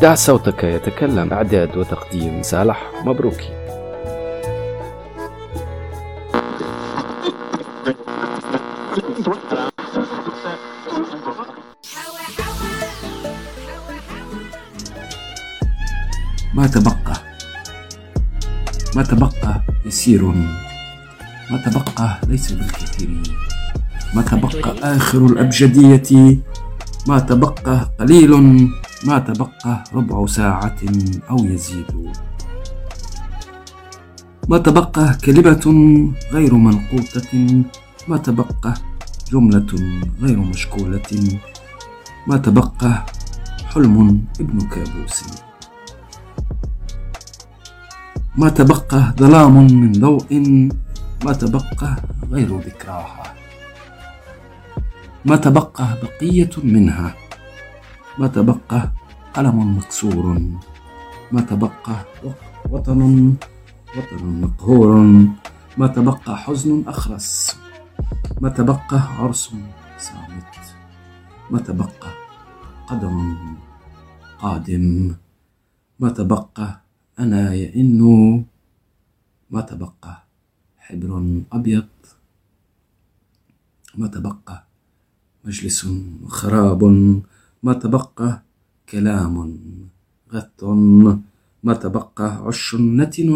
دع صوتك يتكلم. إعداد وتقديم سالح مبروكي. ما تبقى. ما تبقى يسير. ما تبقى ليس بالكثير. ما تبقى آخر الأبجدية. ما تبقى قليل. ما تبقى ربع ساعة أو يزيد. ما تبقى كلمة غير منقوطة. ما تبقى جملة غير مشكولة. ما تبقى حلم ابن كابوس. ما تبقى ظلام من ضوء. ما تبقى غير ذكراها. ما تبقى بقية منها. ما تبقى قلم مكسور. ما تبقى وطن وطن مقهور. ما تبقى حزن أخرس. ما تبقى عرس صامت. ما تبقى قدم قادم. ما تبقى أنا يئن. ما تبقى حبر أبيض. ما تبقى مجلس خراب. ما تبقى كلام غث ما تبقى عش نتن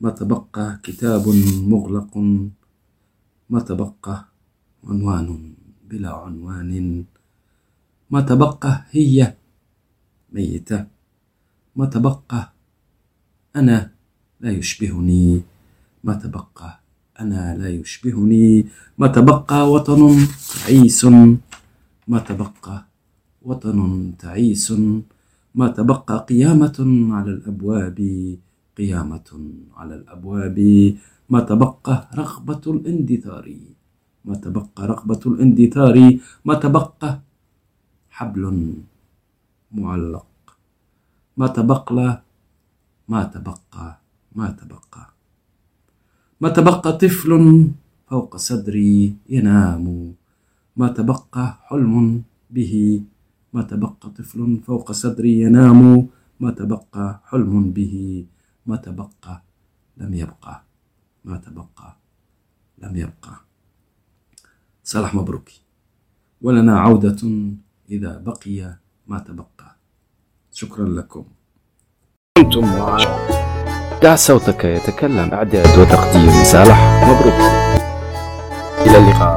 ما تبقى كتاب مغلق ما تبقى عنوان بلا عنوان ما تبقى هي ميتة ما تبقى أنا لا يشبهني ما تبقى أنا لا يشبهني ما تبقى وطن تعيس ما تبقى وطن تعيس ما تبقى قيامة على الأبواب قيامة على الأبواب. ما تبقى رغبة الاندثار ما تبقى رغبة الاندثار. ما تبقى حبل معلق ما تبقى ما تبقى ما تبقى. ما تبقى طفل فوق صدري ينام. ما تبقى حلم به ما تبقى طفل فوق صدري ينام ما تبقى حلم به ما تبقى لم يبقى ما تبقى لم يبقى. صلاح مبروكي ولنا عودة إذا بقي ما تبقى. شكرا لكم. أنتم مع دع صوتك يتكلم إعداد وتقديم. سالح مبروك. إلى اللقاء.